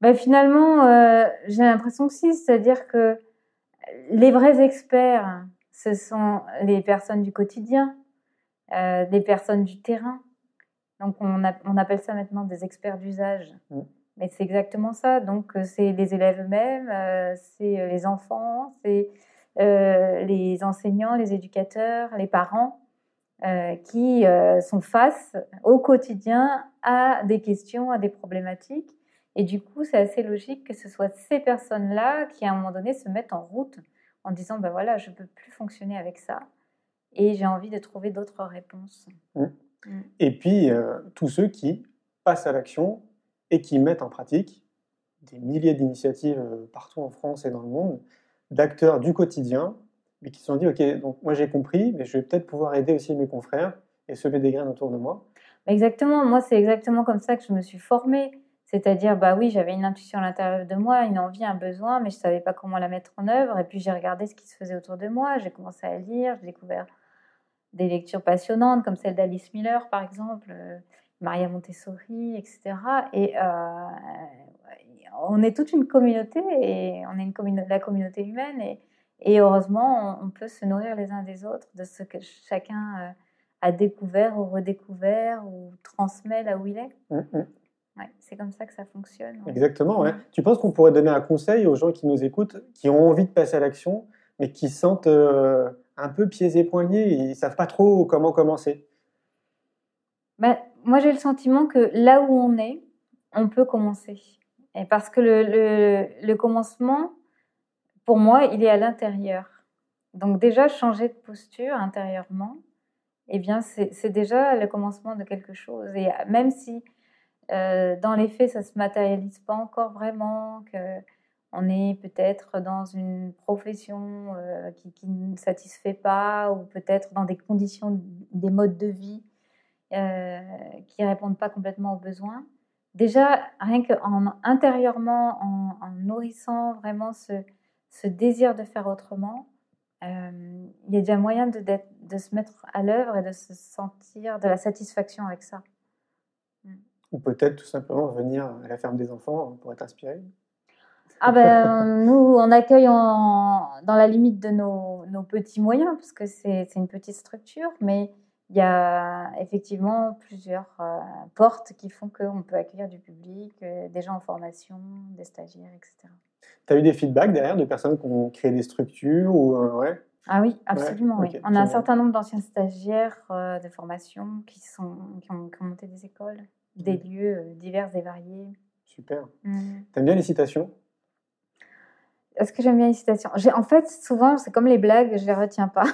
Ben, Finalement, euh, j'ai l'impression que si, c'est-à-dire que les vrais experts, ce sont les personnes du quotidien, euh, des personnes du terrain. Donc on, a, on, appelle ça maintenant des experts d'usage. Mm. Mais c'est exactement ça. Donc, euh, c'est les élèves eux-mêmes, euh, c'est les enfants, c'est euh, les enseignants, les éducateurs, les parents euh, qui euh, sont face au quotidien à des questions, à des problématiques. Et du coup, c'est assez logique que ce soit ces personnes-là qui, à un moment donné, se mettent en route en disant, ben voilà, je ne peux plus fonctionner avec ça. Et j'ai envie de trouver d'autres réponses. Mmh. Mmh. Et puis, tous ceux qui passent à l'action et qui mettent en pratique des milliers d'initiatives partout en France et dans le monde, d'acteurs du quotidien, mais qui se sont dit, OK, donc moi j'ai compris, mais je vais peut-être pouvoir aider aussi mes confrères et semer des graines autour de moi. Exactement, moi c'est exactement comme ça que je me suis formée. C'est-à-dire, bah oui, j'avais une intuition à l'intérieur de moi, une envie, un besoin, mais je ne savais pas comment la mettre en œuvre. Et puis j'ai regardé ce qui se faisait autour de moi, j'ai commencé à lire, j'ai découvert des lectures passionnantes comme celle d'Alice Miller, par exemple. Maria Montessori, etc. Et euh, on est toute une communauté et on est la communauté humaine et, et heureusement on, on, peut se nourrir les uns des autres de ce que chacun euh, a découvert ou redécouvert ou transmet là où il est. Mmh, mmh. Ouais, c'est comme ça que ça fonctionne. Exactement. Ouais. Tu penses qu'on pourrait donner un conseil aux gens qui nous écoutent, qui ont envie de passer à l'action, mais qui sentent euh, un peu pieds et poings liés, ils savent pas trop comment commencer? Ben, moi, j'ai le sentiment que là où on est, on peut commencer. Et parce que le, le, le commencement, pour moi, il est à l'intérieur. Donc déjà, changer de posture intérieurement eh bien, c'est déjà le commencement de quelque chose. Et même si euh, dans les faits, ça ne se matérialise pas encore vraiment, qu'on est peut-être dans une profession euh, qui, ne satisfait pas, ou peut-être dans des conditions, des modes de vie euh, qui ne répondent pas complètement aux besoins. Déjà, rien qu'en intérieurement, en, nourrissant vraiment ce, ce, désir de faire autrement, il y a déjà moyen de, de se mettre à l'œuvre et de se sentir de la satisfaction avec ça. Ou peut-être tout simplement venir à la ferme des enfants pour être inspiré ah ben, nous, on accueille dans la limite de nos, nos petits moyens, parce que c'est une petite structure, mais il y a effectivement plusieurs euh, portes qui font qu'on peut accueillir du public, euh, des gens en formation, des stagiaires, etc. Tu as eu des feedbacks derrière de personnes qui ont créé des structures ou, euh, ouais? Ah oui, absolument. oui. On a un certain nombre d'anciens stagiaires de formation qui, sont, qui ont, qui, ont, monté des écoles des mm. lieux euh, divers et variés. Super. Mm. T'aimes bien les citations? Est-ce que j'aime bien les citations? En fait, souvent, c'est comme les blagues, je les retiens pas.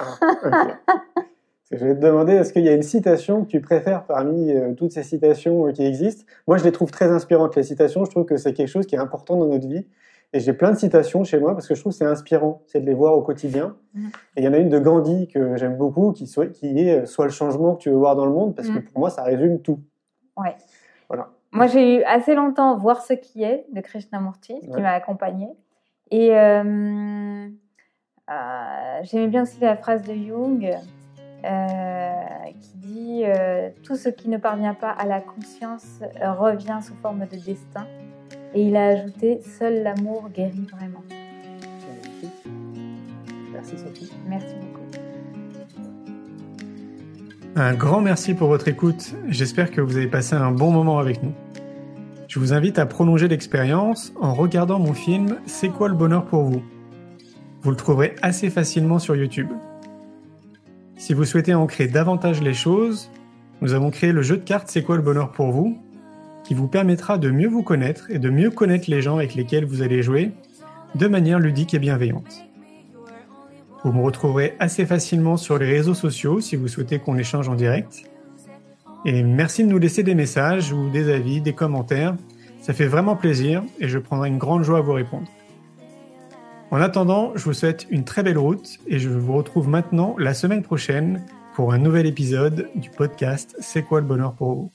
Ah, je vais te demander, est-ce qu'il y a une citation que tu préfères parmi euh, toutes ces citations euh, qui existent? Moi, je les trouve très inspirantes. Les citations, je trouve que c'est quelque chose qui est important dans notre vie. Et j'ai plein de citations chez moi parce que je trouve que c'est inspirant, c'est de les voir au quotidien. Mm. Et il y en a une de Gandhi que j'aime beaucoup, qui, soit, qui est Soit le changement que tu veux voir dans le monde, parce que pour moi, ça résume tout. Ouais. Moi, j'ai eu assez longtemps Voir ce qui est de Krishnamurti, qui m'a accompagnée. Et euh, euh, j'aimais bien aussi la phrase de Jung euh, qui dit Tout ce qui ne parvient pas à la conscience revient sous forme de destin. Et il a ajouté Seul l'amour guérit vraiment. Merci Sophie. Merci beaucoup. Un grand merci pour votre écoute. J'espère que vous avez passé un bon moment avec nous. Je vous invite à prolonger l'expérience en regardant mon film C'est quoi le bonheur pour vous? Vous le trouverez assez facilement sur YouTube. Si vous souhaitez ancrer davantage les choses, nous avons créé le jeu de cartes C'est quoi le bonheur pour vous qui vous permettra de mieux vous connaître et de mieux connaître les gens avec lesquels vous allez jouer de manière ludique et bienveillante. Vous me retrouverez assez facilement sur les réseaux sociaux si vous souhaitez qu'on échange en direct. Et merci de nous laisser des messages ou des avis, des commentaires. Ça fait vraiment plaisir et je prendrai une grande joie à vous répondre. En attendant, je vous souhaite une très belle route et je vous retrouve maintenant la semaine prochaine pour un nouvel épisode du podcast C'est quoi le bonheur pour vous?